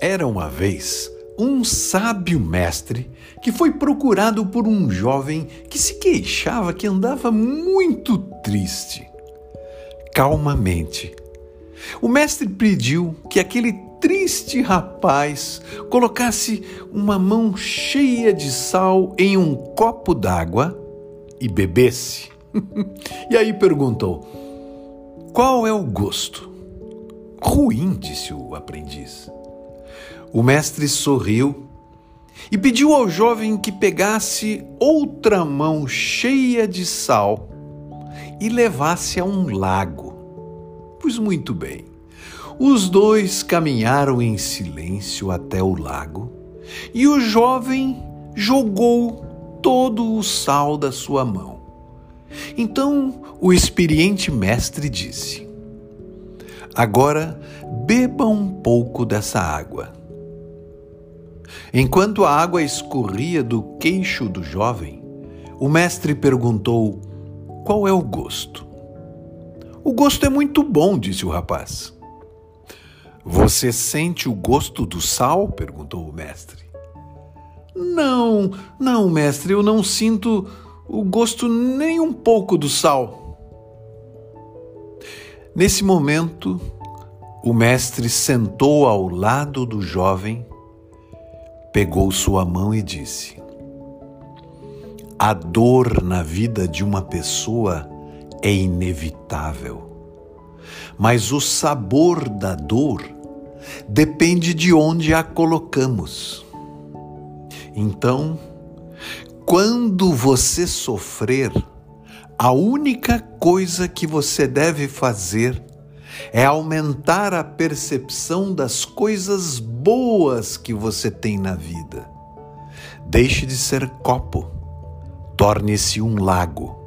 Era uma vez um sábio mestre que foi procurado por um jovem que se queixava que andava muito triste. Calmamente, o mestre pediu que aquele triste rapaz colocasse uma mão cheia de sal em um copo d'água e bebesse. e aí perguntou: Qual é o gosto? Ruim, disse o aprendiz. O mestre sorriu e pediu ao jovem que pegasse outra mão cheia de sal e levasse a um lago. Pois muito bem. Os dois caminharam em silêncio até o lago e o jovem jogou todo o sal da sua mão. Então o experiente mestre disse: Agora beba um pouco dessa água. Enquanto a água escorria do queixo do jovem, o mestre perguntou: Qual é o gosto? O gosto é muito bom, disse o rapaz. Você sente o gosto do sal? perguntou o mestre. Não, não, mestre, eu não sinto o gosto nem um pouco do sal. Nesse momento, o mestre sentou ao lado do jovem pegou sua mão e disse: A dor na vida de uma pessoa é inevitável, mas o sabor da dor depende de onde a colocamos. Então, quando você sofrer, a única coisa que você deve fazer é aumentar a percepção das coisas boas que você tem na vida. Deixe de ser copo, torne-se um lago.